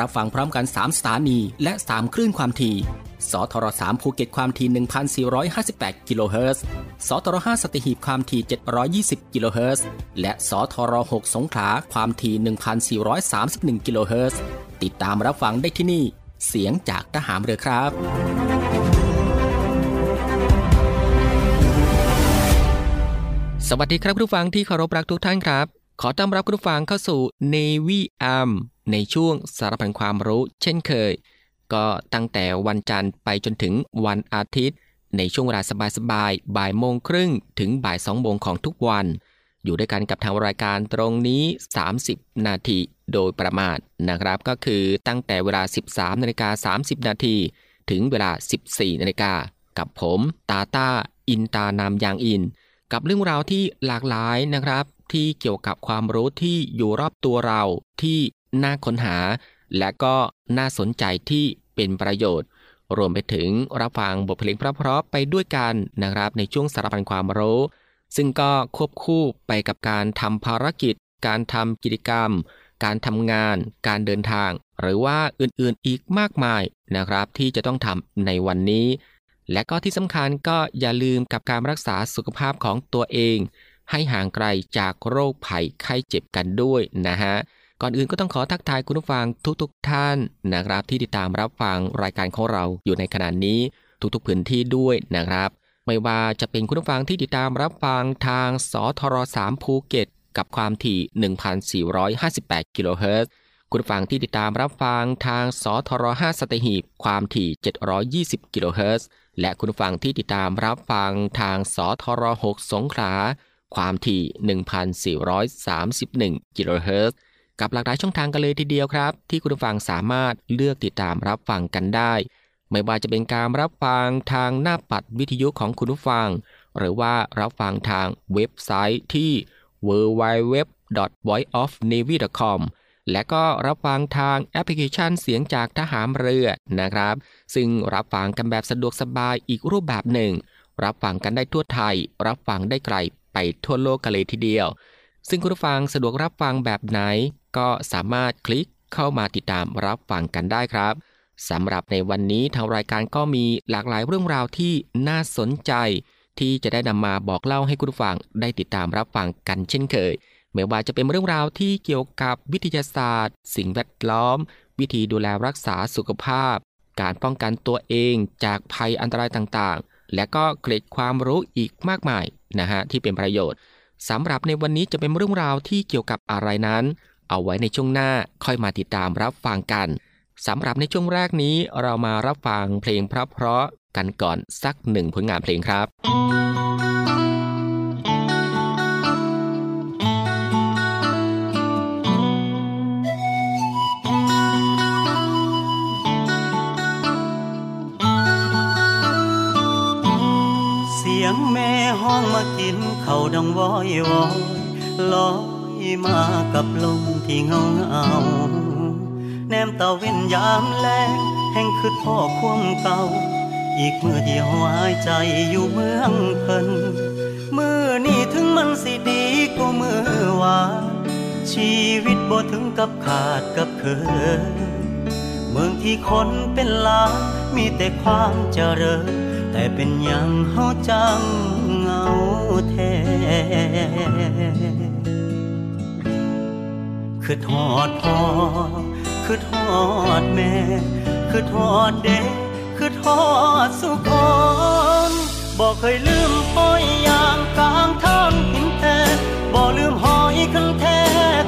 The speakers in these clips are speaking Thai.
รับฟังพร้อมกัน 3 สถานี และ 3 คลื่นความถี่ สทร3ภูเก็ตความถี่ 1,458 กิโลเฮิรตซ์ สทร5สัตหีบความถี่ 720 กิโลเฮิรตซ์ และสทร6สงขลาความถี่ 1,431 กิโลเฮิรตซ์ ติดตามรับฟังได้ที่นี่ เสียงจากทหารเรือครับสวัสดีครับผู้ฟังที่เคารพรักทุกท่านครับ ขอต้อนรับผู้ฟังเข้าสู่ Navy AM ในช่วงสารพันความรู้ เช่นเคย ก็ตั้งแต่วันจันทร์ไปจนถึงวันอาทิตย์ ในช่วงเวลาสบายๆบ่ายโมงครึ่งถึงบ่ายสองโมงของทุกวัน อยู่ด้วยกันกับทางรายการตรงนี้ 30 นาทีโดยประมาณนะครับ ก็คือตั้งแต่เวลา 13นาฬิกา30 นาทีถึงเวลา 14นาฬิกากับผมตาตาอินตานามยางอิน กับเรื่องราวที่หลากหลายนะครับ ที่เกี่ยวกับความรู้ที่อยู่รอบตัวเราที่ น่าค้นหา และก็น่าสนใจที่เป็นประโยชน์ รวมไปถึงรับฟังบทเพลงเพราะๆไปด้วยกันนะครับในช่วงสารพันความรู้ ซึ่งก็ควบคู่ไปกับการทำภารกิจ การทำกิจกรรม การทำงาน การเดินทาง หรือว่าอื่นๆอีกมากมายนะครับ ที่จะต้องทำในวันนี้ และก็ที่สำคัญก็อย่าลืมกับการรักษาสุขภาพของตัวเองให้ห่างไกลจากโรคภัยไข้เจ็บกันด้วยนะฮะ ก่อนอื่นก็ต้องขอทักทายคุณผู้ฟังทุกๆทท่านนะครับ ที่ติดตามรับฟังรายการของเราอยู่ในขณะนี้ทุกๆพื้นที่ด้วยนะครับ ไม่ว่าจะเป็นคุณผู้ฟังที่ติดตามรับฟังทางสทร3ภูเก็ตกับความถี่ 1,458 กิโลเฮิรตซ์คุณผู้ฟังที่ติดตามรับฟังทางสทร5สตหีบความถี่ 720 กิโลเฮิรตซ์และคุณผู้ฟังที่ติดตามรับฟังทางสทร6สงขลาความถี่ 1,431 กิโลเฮิรตซ์ กับหลากหลายช่องทางกันเลยทีเดียวครับ ที่คุณผู้ฟังสามารถเลือกติดตามรับฟังกันได้ ไม่ว่าจะเป็นการรับฟังทางหน้าปัดวิทยุของคุณผู้ฟัง หรือว่ารับฟังทางเว็บไซต์ที่ www.voiceofnavy.com และก็รับฟังทางแอปพลิเคชันเสียงจากทหารเรือนะครับ ซึ่งรับฟังกันแบบสะดวกสบายอีกรูปแบบหนึ่ง รับฟังกันได้ทั่วไทย รับฟังได้ไกลไปทั่วโลกกันเลยทีเดียว ซึ่งคุณผู้ฟังสะดวกรับฟังแบบไหน ก็สามารถคลิกเข้ามาติดตามรับฟังกันได้ครับสำหรับในวันนี้ทางรายการก็มีหลากหลายเรื่องราวที่น่าสนใจ ที่จะได้นำมาบอกเล่าให้คุณฟังได้ติดตามรับฟังกันเช่นเคย ไม่ว่าจะเป็นเรื่องราวที่เกี่ยวกับวิทยาศาสตร์ สิ่งแวดล้อม วิธีดูแลรักษาสุขภาพ การป้องกันตัวเองจากภัยอันตรายต่างๆ และก็เกร็ดความรู้อีกมากมายนะฮะที่เป็นประโยชน์สำหรับในวันนี้จะเป็นเรื่องราวที่เกี่ยวกับอะไรนั้น เอาไว้ในช่วงหน้าค่อยมาติดตามรับฟังกันสำหรับในช่วงแรกนี้เรามารับฟังเพลงพระเพราะกันก่อนสักหนึ่งผลงานเพลงครับเสียงแม่ห้องมากินเข่าดังวอยวอยลอย มากับลมที่เงาเงาแนมตาเว้นยามแลงแห่งคือพ่อควมเก่า อีกมือเดียวหายใจอยู่เมืองเพิ่นมือนี่ถึงมันสิดีกว่ามือวานชีวิตบ่ถึงกับขาดกับเคยเมืองที่คนเป็นล้านมีแต่ความเจริญ แต่เป็นอย่างเฮาจังเงาแท้ คือทอดพ่อคือทอดแม่ คือทอดเด็ก คือทอดสุคนบอกเคยลืมปอยยางกลางทางหินแท้บอกลืมหอยคันแท้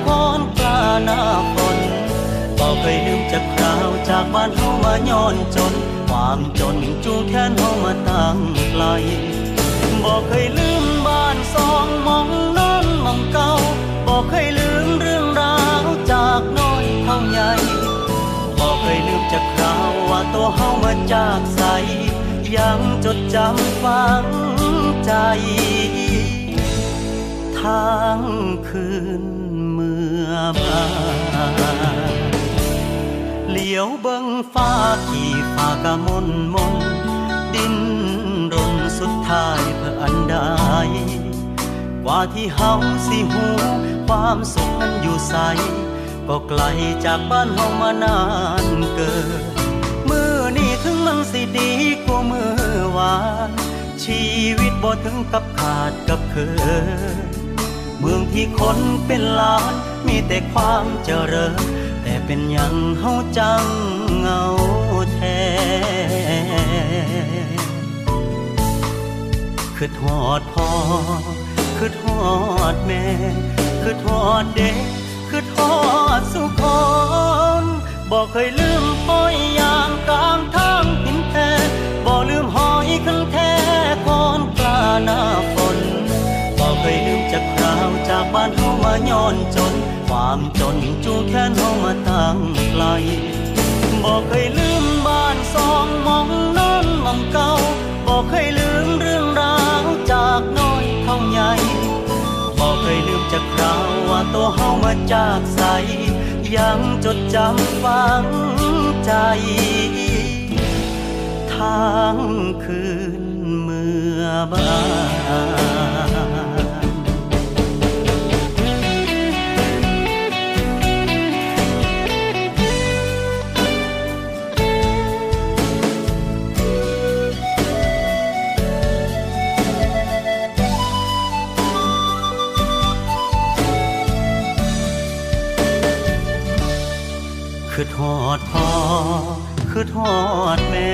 คอนกลาหน้าฝนบอกเคยลืมจากคราวจากบ้านเฮามาย้อนจน ความจนจูงแขนเฮามาตั้งไกลบอกเคยลืมบ้านสองมองนอนมองเก่าบอกเคยลืม จากน้อยเท่าใหญ่บอเคยลืมจากคราวว่าตัวเฮามาจากใส ยังจดจำฝังใจทางคืนเมื่อมาเหลียวเบิ่งฟ้าที่ฟ้ากะมนมน ดินรนสุดท้ายเพื่ออันใดกว่าที่เฮาสิหู ความสุขนั้นอยู่ใส ก็ไกลจากบ้านเฮามานานเกินมือนี่ถึงมันสิดีกว่ามือวาน ชีวิตบ่ถึงกับขาดกับเคยเมืองที่คนเป็นล้านมีแต่ความเจริญ แต่เป็นอย่างเฮาจังเงาแท้คือทอดพ่อคือทอดแม่คือทอดเด็ก คือดสุคนบอกเคยลืมปอยยางกลางทางหินแท้บอกลืมหอยคันแท้คอนกลาหน้าฝนบอกเคยลืมจากคราวจากบ้านเฮามาย้อนจน ความจนจูงแขนเฮามาตั้งไกลบอกเคยลืมบ้านสองมองนอนมองเก่าบอกเคยลืม ตัวเฮามาจากใส ยังจดจำฝังใจทางคืนเมื่อบาน คือทอดพ่อคือทอดแม่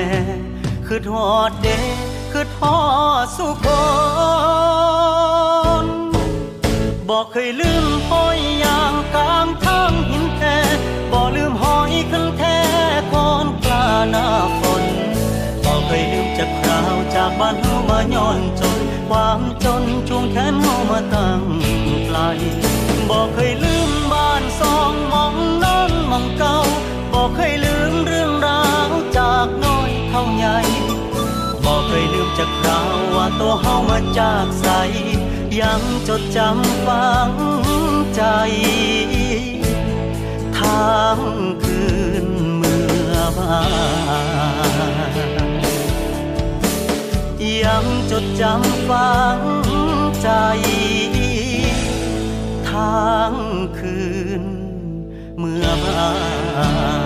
คือทอดเด็กคือทอดสุคนบอกเคยลืมพ่อยยางกลาง จากคราวว่าตัวเฮามาจากใส ยังจดจำฝังใจทางคืนเมื่อบายังจดจำฝังใจทางคืนเมื่อบา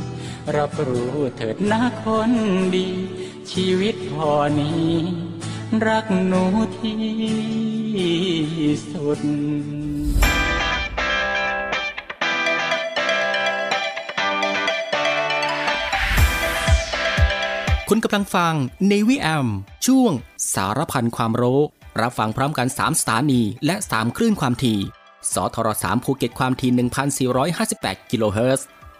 รับรู้เถิดนะคนดี ชีวิตพอนี้ รักหนูที่สุดคุณกำลังฟังในวิแอมช่วงสารพันความรู้ รับฟังพร้อมกัน 3 สถานี และ 3 คลื่นความถี่ สทร3ภูเก็ตความถี่ 1,458 กิโลเฮิรตซ์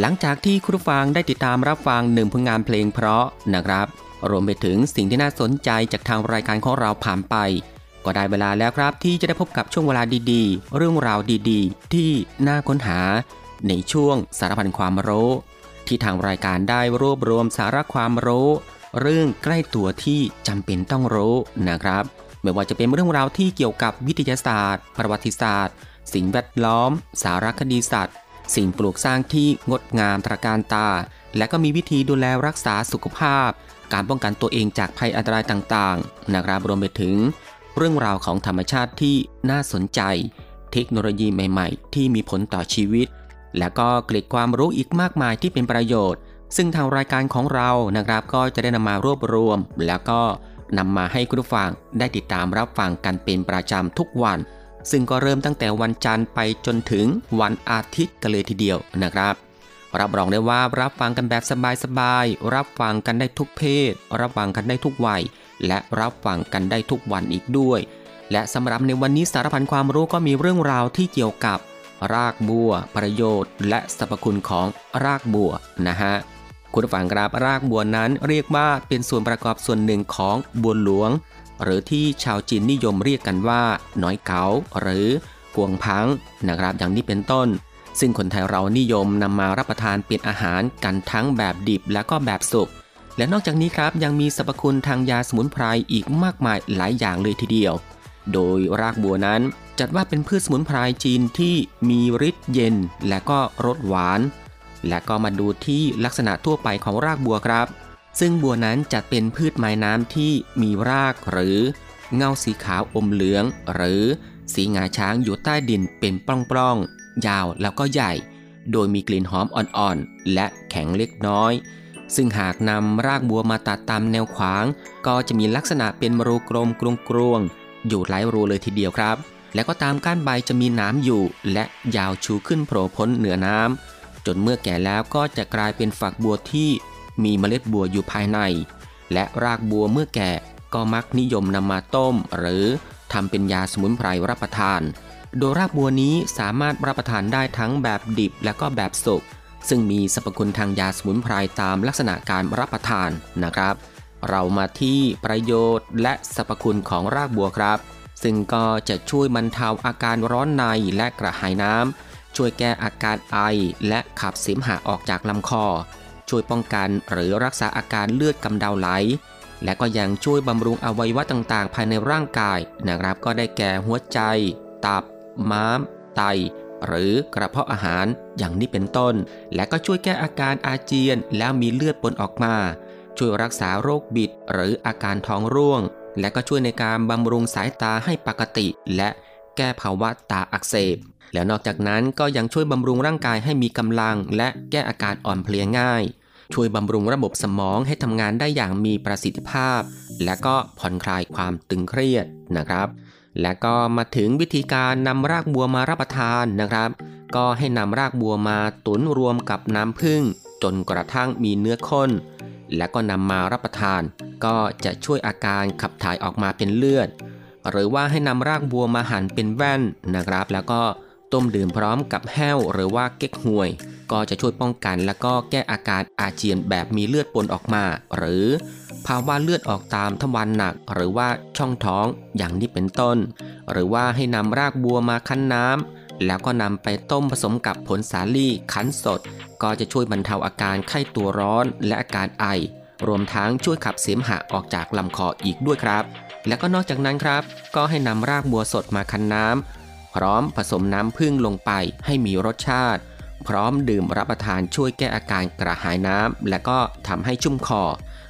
หลังจากที่คุณฟังได้ติดตามรับฟังหนึ่งผลงานเพลงเพราะนะครับ รวมไปถึงสิ่งที่น่าสนใจจากทางรายการของเราผ่านไป ก็ได้เวลาแล้วครับที่จะได้พบกับช่วงเวลาดีๆ เรื่องราวดีๆ ที่น่าค้นหา ในช่วงสารพันความรู้ ที่ทางรายการได้รวบรวมสาระความรู้ เรื่องใกล้ตัวที่จำเป็นต้องรู้นะครับ ไม่ว่าจะเป็นเรื่องราวที่เกี่ยวกับวิทยาศาสตร์ ประวัติศาสตร์ สิ่งแวดล้อม สารคดีสัตว์ สิ่งปลูกสร้างที่งดงามตระการตา และก็มีวิธีดูแลรักษาสุขภาพ การป้องกันตัวเองจากภัยอันตรายต่างๆนะครับรวมไปถึง เรื่องราวของธรรมชาติที่น่าสนใจ เทคโนโลยีใหม่ๆ ที่มีผลต่อชีวิต และก็เกล็ดความรู้อีกมากมายที่เป็นประโยชน์ ซึ่งทางรายการของเรานะครับ ก็จะได้นำมารวบรวม แล้วก็นำมาให้คุณผู้ฟังได้ติดตามรับฟังกันเป็นประจำทุกวัน ซึ่งก็เริ่มตั้งแต่วันจันทร์ไปจนถึงวันอาทิตย์กันเลยทีเดียวนะครับ รับรองได้ว่ารับฟังกันแบบสบายๆ รับฟังกันได้ทุกเพศ รับฟังกันได้ทุกวัย และรับฟังกันได้ทุกวันอีกด้วย และสำหรับในวันนี้สารพันความรู้ก็มีเรื่องราวที่เกี่ยวกับ รากบัว ประโยชน์ และสรรพคุณของรากบัวนะฮะคุณผู้ฟังครับรากบัวนั้นเรียกว่าเป็นส่วนประกอบส่วนหนึ่งของบัวหลวง หรือที่ชาวจีนนิยมเรียกกันว่าน้อยเกาหรือกวงพังนะครับอย่างนี้เป็นต้น ซึ่งคนไทยเรานิยมนำมารับประทานเป็นอาหารกันทั้งแบบดิบและก็แบบสุกและนอกจากนี้ครับยังมีสรรพคุณทางยาสมุนไพรอีกมากมายหลายอย่างเลยทีเดียว โดยรากบัวนั้นจัดว่าเป็นพืชสมุนไพรจีนที่มีฤทธิ์เย็นและก็รสหวาน และก็มาดูที่ลักษณะทั่วไปของรากบัวครับ ซึ่งบัวนั้นจัดเป็นพืชไม้น้ำที่มีรากหรือ เงาสีขาวอมเหลือง หรือสีงาช้างอยู่ใต้ดินเป็นปล้องๆ ยาวแล้วก็ใหญ่ โดยมีกลิ่นหอมอ่อนๆ และแข็งเล็กน้อย ซึ่งหากนำรากบัวมาตัดตามแนวขวาง ก็จะมีลักษณะเป็นรูกลมกรวงๆ อยู่หลายรูเลยทีเดียวครับ และก็ตามก้านใบจะมีหน้ำอยู่ และยาวชูขึ้นโผล่พ้นเหนือน้ำจนเมื่อแก่แล้วก็จะกลายเป็นฝักบัวที่ มีเมล็ดบัวอยู่ภายใน และรากบัวเมื่อแก่ก็มักนิยมนำมาต้ม หรือทำเป็นยาสมุนไพรรับประทาน โดยรากบัวนี้สามารถรับประทานได้ทั้งแบบดิบและก็แบบสุกซึ่งมีสรรพคุณทางยาสมุนไพรตามลักษณะการรับประทานนะครับ เรามาที่ประโยชน์และสรรพคุณของรากบัวครับ ซึ่งก็จะช่วยบรรเทาอาการร้อนในและกระหายน้ำช่วยแก้อาการไอและขับเสมหะออกจากลำคอ ช่วยป้องกันหรือรักษาอาการเลือดกำเดาไหล และก็ยังช่วยบำรุงอวัยวะต่างๆ ภายในร่างกายนะครับก็ได้แก่หัวใจ ตับ ม้าม ไต หรือกระเพาะอาหารอย่างนี้เป็นต้น และก็ช่วยแก้อาการอาเจียนแล้วมีเลือดปนออกมา ช่วยรักษาโรคบิดหรืออาการท้องร่วง และก็ช่วยในการบำรุงสายตาให้ปกติ และแก้ภาวะตาอักเสบ แล้วนอกจากนั้นก็ยังช่วยบำรุงร่างกายให้มีกำลัง และแก้อาการอ่อนเพลียง่าย ช่วยบำรุงระบบสมองให้ทำงานได้อย่างมีประสิทธิภาพ และก็ผ่อนคลายความตึงเครียดนะครับ และก็มาถึงวิธีการนำรากบัวมารับประทานนะครับ ก็ให้นำรากบัวมาตุนรวมกับน้ำผึ้งจนกระทั่งมีเนื้อข้น และก็นำมารับประทาน ก็จะช่วยอาการขับถ่ายออกมาเป็นเลือด หรือว่าให้นำรากบัวมาหั่นเป็นแว่นนะครับ แล้วก็ ต้มดื่มพร้อมกับแห้วหรือว่าเก๊กฮวย ก็จะช่วยป้องกันและก็แก้อาการอาเจียนแบบมีเลือดปนออกมา หรือภาวะเลือดออกตามทวารหนัก หรือว่าช่องท้องอย่างนี้เป็นต้น หรือว่าให้นำรากบัวมาคั้นน้ำแล้วก็นำไปต้มผสมกับผลสาลี่คั้นสด ก็จะช่วยบรรเทาอาการไข้ตัวร้อนและอาการไอ รวมทั้งช่วยขับเสมหะออกจากลำคออีกด้วยครับ และก็นอกจากนั้นครับ ก็ให้นำรากบัวสดมาคั้นน้ำ พร้อมผสมน้ำผึ้งลงไปให้มีรสชาติ พร้อมดื่มรับประทานช่วยแก้อาการกระหายน้ำ และก็ทำให้ชุ่มคอ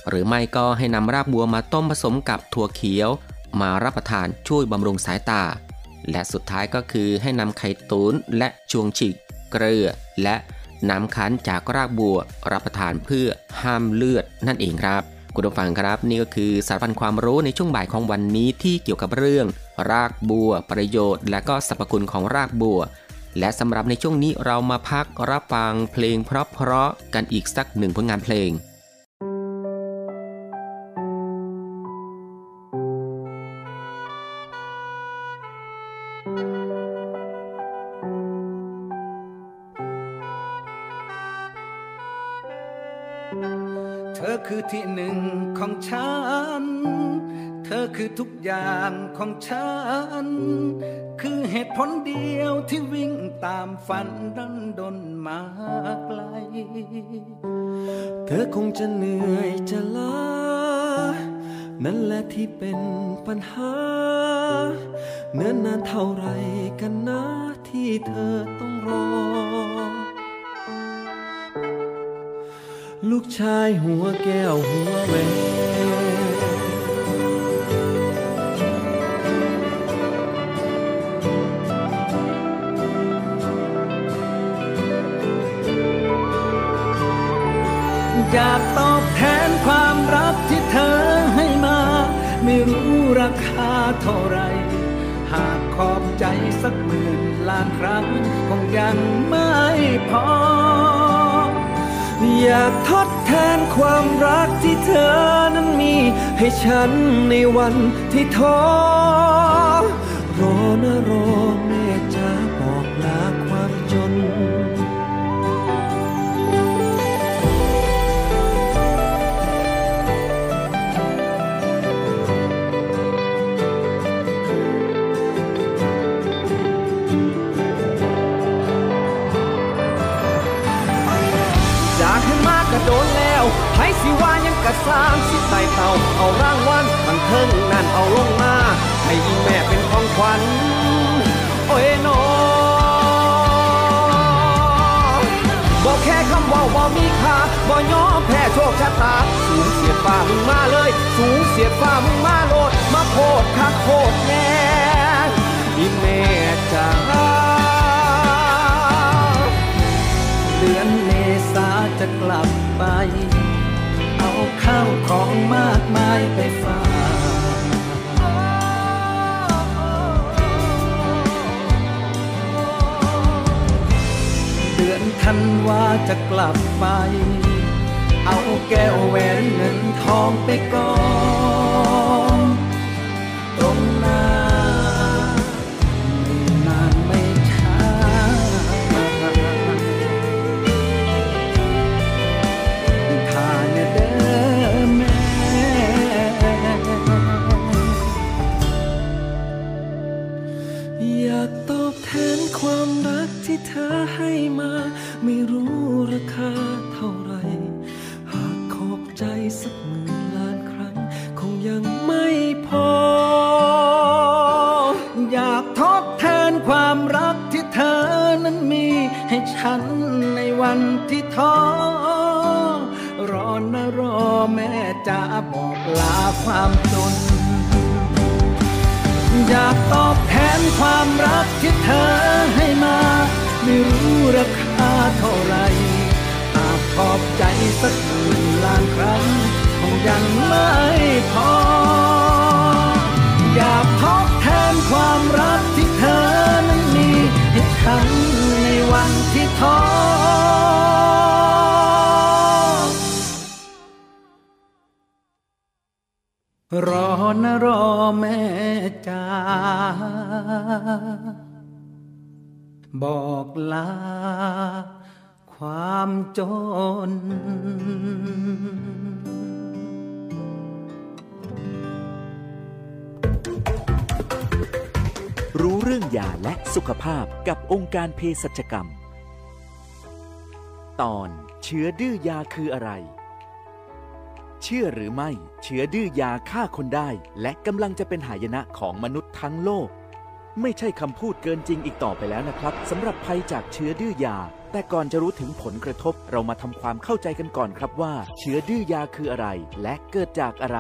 หรือไม่ก็ให้นำรากบัวมาต้มผสมกับถั่วเขียว มารับประทานช่วยบำรุงสายตา และสุดท้ายก็คือให้นำไข่ตุนและชวงฉีกเกลือ และน้ำคั้นจากรากบัวรับประทานเพื่อห้ามเลือดนั่นเองครับ คุณผู้ฟังครับ นี่ก็คือสารพันความรู้ในช่วงบ่ายของวันนี้ที่เกี่ยวกับเรื่อง รากบัว ประโยชน์ และก็สรรพคุณของรากบัว และสำหรับในช่วงนี้เรามาพักรับฟังเพลงเพราะๆกันอีกสักหนึ่งผลงานเพลง อย่างของฉัน คือเหตุผลเดียวที่วิ่งตามฝันดันดนมาไกล เธอคงจะเหนื่อยจะล้า นั่นแหละที่เป็นปัญหา เนิ่นนานเท่าไรกันนะที่เธอต้องรอ ลูกชายหัวแก้วหัวแหว อยากตอบแทนความรักที่เธอให้มา ไม่รู้ราคาเท่าไร หากขอบใจสักหมื่นล้านครั้ง คงยังไม่พอ อยากทดแทนความรักที่เธอนั้นมี ให้ฉันในวันที่ท้อรอนะรอ บ่ยอมแพ้โชคชะตา สูงเสียดฟ้ามึงมาเลย สูงเสียดฟ้ามึงมาโลด มาโคตรคักโคตรแน่อีแม่จ้าเดือนเมษาจะกลับไป เอาข้าวของมากมายไปฝากเดือนธันวาจะกลับไป เอาแก้วแหวนเงินทองไปก่อนตรงหน้าไม่นานไม่ช้าถ้าเนี่ยเด้อแม่ อยากตอบแทนความรักที่เธอให้มา ไม่รู้ราคา ฉันในวันที่ท้อรอนะรอแม่จะบอกลาความจน อยากตอบแทนความรักที่เธอให้มา ไม่รู้ราคาเท่าไหรหากขอบใจสักหมื่นล้านครั้งคงยังไม่พอ อยากทดแทนความรักที่เธอนั้นมีให้ฉัน รทอรอนะรอแม่จ้าบอกลาความจน รู้เรื่องยาและสุขภาพกับองค์การเภสัชกรรม ตอนเชื้อดื้อยาคืออะไร เชื่อหรือไม่ เชื้อดื้อยาฆ่าคนได้ และกำลังจะเป็นหายนะของมนุษย์ทั้งโลก ไม่ใช่คำพูดเกินจริงอีกต่อไปแล้วนะครับสำหรับภัยจากเชื้อดื้อยา แต่ก่อนจะรู้ถึงผลกระทบ เรามาทำความเข้าใจกันก่อนครับว่า เชื้อดื้อยาคืออะไร และเกิดจากอะไร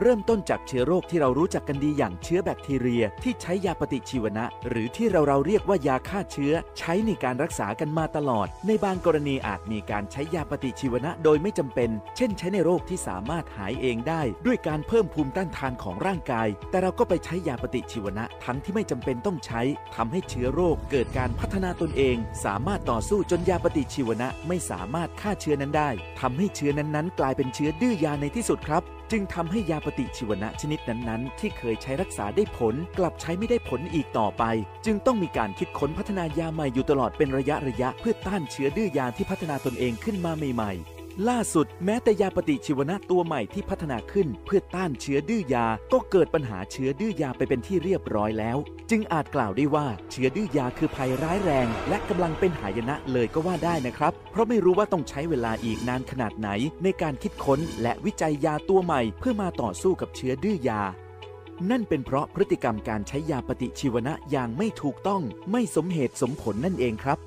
เริ่มต้นจากเชื้อโรคที่เรารู้จักกันดีอย่างเชื้อแบคทีเรีย ที่ใช้ยาปฏิชีวนะ หรือที่เราเราเรียกว่ายาฆ่าเชื้อ ใช้ในการรักษากันมาตลอด ในบางกรณีอาจมีการใช้ยาปฏิชีวนะโดยไม่จำเป็น เช่น ใช้ในโรคที่สามารถหายเองได้ ด้วยการเพิ่มภูมิต้านทานของร่างกาย แต่เราก็ไปใช้ยาปฏิชีวนะ ทั้งที่ไม่จำเป็นต้องใช้ทำให้เชื้อโรคเกิดการพัฒนาตนเอง สามารถต่อสู้จนยาปฏิชีวนะไม่สามารถฆ่าเชื้อนั้นได้ทำให้เชื้อนั้นๆ กลายเป็นเชื้อดื้อยาในที่สุดครับ จึงทำให้ยาปฏิชีวนะชนิดนั้นๆ ที่เคยใช้รักษาได้ผล กลับใช้ไม่ได้ผลอีกต่อไป จึงต้องมีการคิดค้นพัฒนายาใหม่อยู่ตลอดเป็นระยะระยะเพื่อต้านเชื้อดื้อยาที่พัฒนาตนเองขึ้นมาใหม่ๆ ล่าสุดแม้แต่ยาปฏิชีวนะตัวใหม่ที่พัฒนาขึ้นเพื่อต้านเชื้อดื้อยา ก็เกิดปัญหาเชื้อดื้อยาไปเป็นที่เรียบร้อยแล้ว จึงอาจกล่าวได้ว่าเชื้อดื้อยาคือภัยร้ายแรง และกำลังเป็นหายนะเลยก็ว่าได้นะครับ เพราะไม่รู้ว่าต้องใช้เวลาอีกนานขนาดไหน ในการคิดค้นและวิจัยยาตัวใหม่ เพื่อมาต่อสู้กับเชื้อดื้อยานั่นเป็นเพราะพฤติกรรมการใช้ยาปฏิชีวนะอย่างไม่ถูกต้อง ไม่สมเหตุสมผลนั่นเองครับ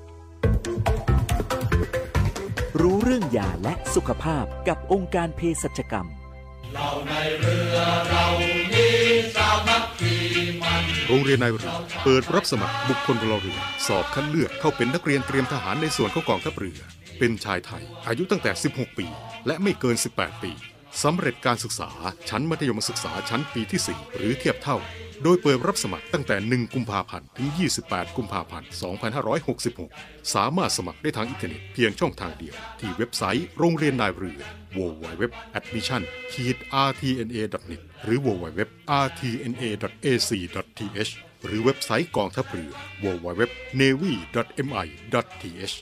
รู้เรื่องยาและสุขภาพกับองค์การเภสัชกรรมโรงเรียนนายเรือเปิดรับสมัครบุคคลพลเรือ สอบคัดเลือกเข้าเป็นนักเรียนเตรียมทหารในส่วนข้ากองทัพเรือ เป็นชายไทย อายุตั้งแต่ 16 ปี และไม่เกิน 18 ปี สำเร็จการศึกษาชั้นมัธยมศึกษาชั้นปีที่ 4 หรือเทียบเท่า โดยเปิดรับสมัครตั้งแต่ 1 กุมภาพันธ์ ถึง 28 กุมภาพันธ์ 2566 สามารถสมัครได้ทางอินเทอร์เน็ตเพียงช่องทางเดียว ที่เว็บไซต์โรงเรียนนายเรือ www.admission-rtna.net หรือ www.rtna.ac.th หรือเว็บไซต์กองทัพเรือ www.navy.mi.th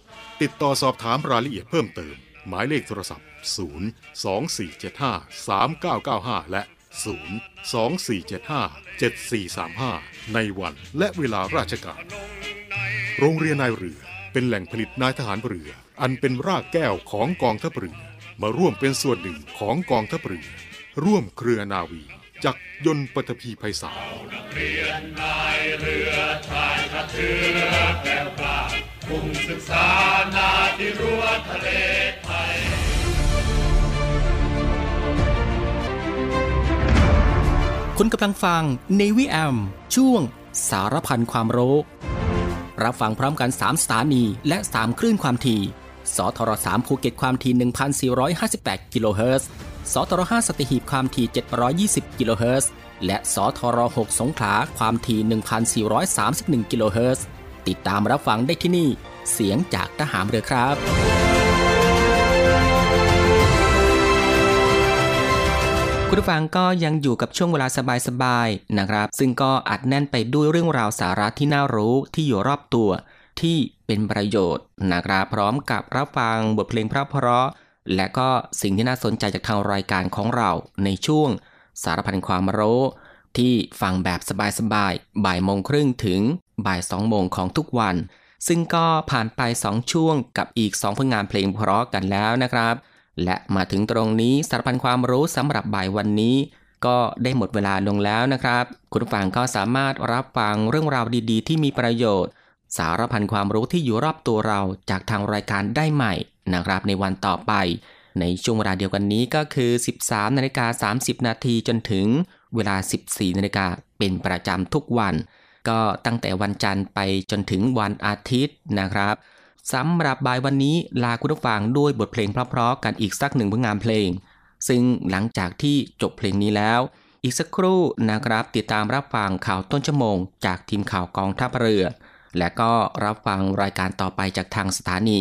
ติดต่อสอบถามรายละเอียดเพิ่มเติม หมายเลขโทรศัพท์ 0 2 4 7 5 3 9 9 5 และ 0 2 4 7 5 7 4 3 5 ในวันและเวลาราชการ โรงเรียนนายเรือเป็นแหล่งผลิตนายทหารเรือ อันเป็นรากแก้วของกองทัพเรือ มาร่วมเป็นส่วนหนึ่งของกองทัพเรือ ร่วมเครือนาวี จักยนต์ปฐพีไพศาลคุณกำลังฟัง Navy AM ช่วงสารพันความรู้ รับฟังพร้อมกัน 3 สถานีและ 3 คลื่นความถี่ สทร3ภูเก็ตความถี่ 1,458 กิโลเฮิรตซ์ สทร5สัตหีบความถี่ 720 กิโลเฮิรตซ์ และสทร6สงขลาความถี่ 1,431 กิโลเฮิรตซ์ ติดตามรับฟังได้ที่นี่ เสียงจากทหารเรือครับคุณผู้ฟังก็ยังอยู่กับช่วงเวลาสบายๆนะครับ ซึ่งก็อัดแน่นไปด้วยเรื่องราวสาระที่น่ารู้ที่อยู่รอบตัวที่เป็นประโยชน์นะครับ พร้อมกับรับฟังบทเพลงเพราะ และก็สิ่งที่น่าสนใจจากทางรายการของเราในช่วงสารพันความรู้ที่ฟังแบบสบายๆ บ่ายโมงครึ่งถึงบ่ายสองโมงของทุกวัน ซึ่งก็ผ่านไป 2 ช่วงกับอีก 2 ผลงานเพลงเพราะกันแล้วนะครับ และมาถึงตรงนี้สารพันความรู้สำหรับบ่ายวันนี้ ก็ได้หมดเวลาลงแล้วนะครับ คุณฟังก็สามารถรับฟังเรื่องราวดีๆ ที่มีประโยชน์ สารพันความรู้ที่อยู่รอบตัวเราจากทางรายการได้ใหม่ นะครับในวันต่อไป ในช่วงเวลาเดียวกันนี้ก็คือ 13นาฬิกา30 นาทีจนถึงเวลา 14นาฬิกาเป็นประจำทุกวัน ก็ตั้งแต่วันจันทร์ไปจนถึงวันอาทิตย์นะครับสำหรับบ่ายวันนี้ลาคุณผู้ฟังด้วยบทเพลงเพราะๆกันอีกสักหนึ่งผลงานเพลง ซึ่งหลังจากที่จบเพลงนี้แล้ว อีกสักครู่นะครับติดตามรับฟังข่าวต้นชั่วโมง จากทีมข่าวกองทัพเรือ และก็รับฟังรายการต่อไปจากทางสถานี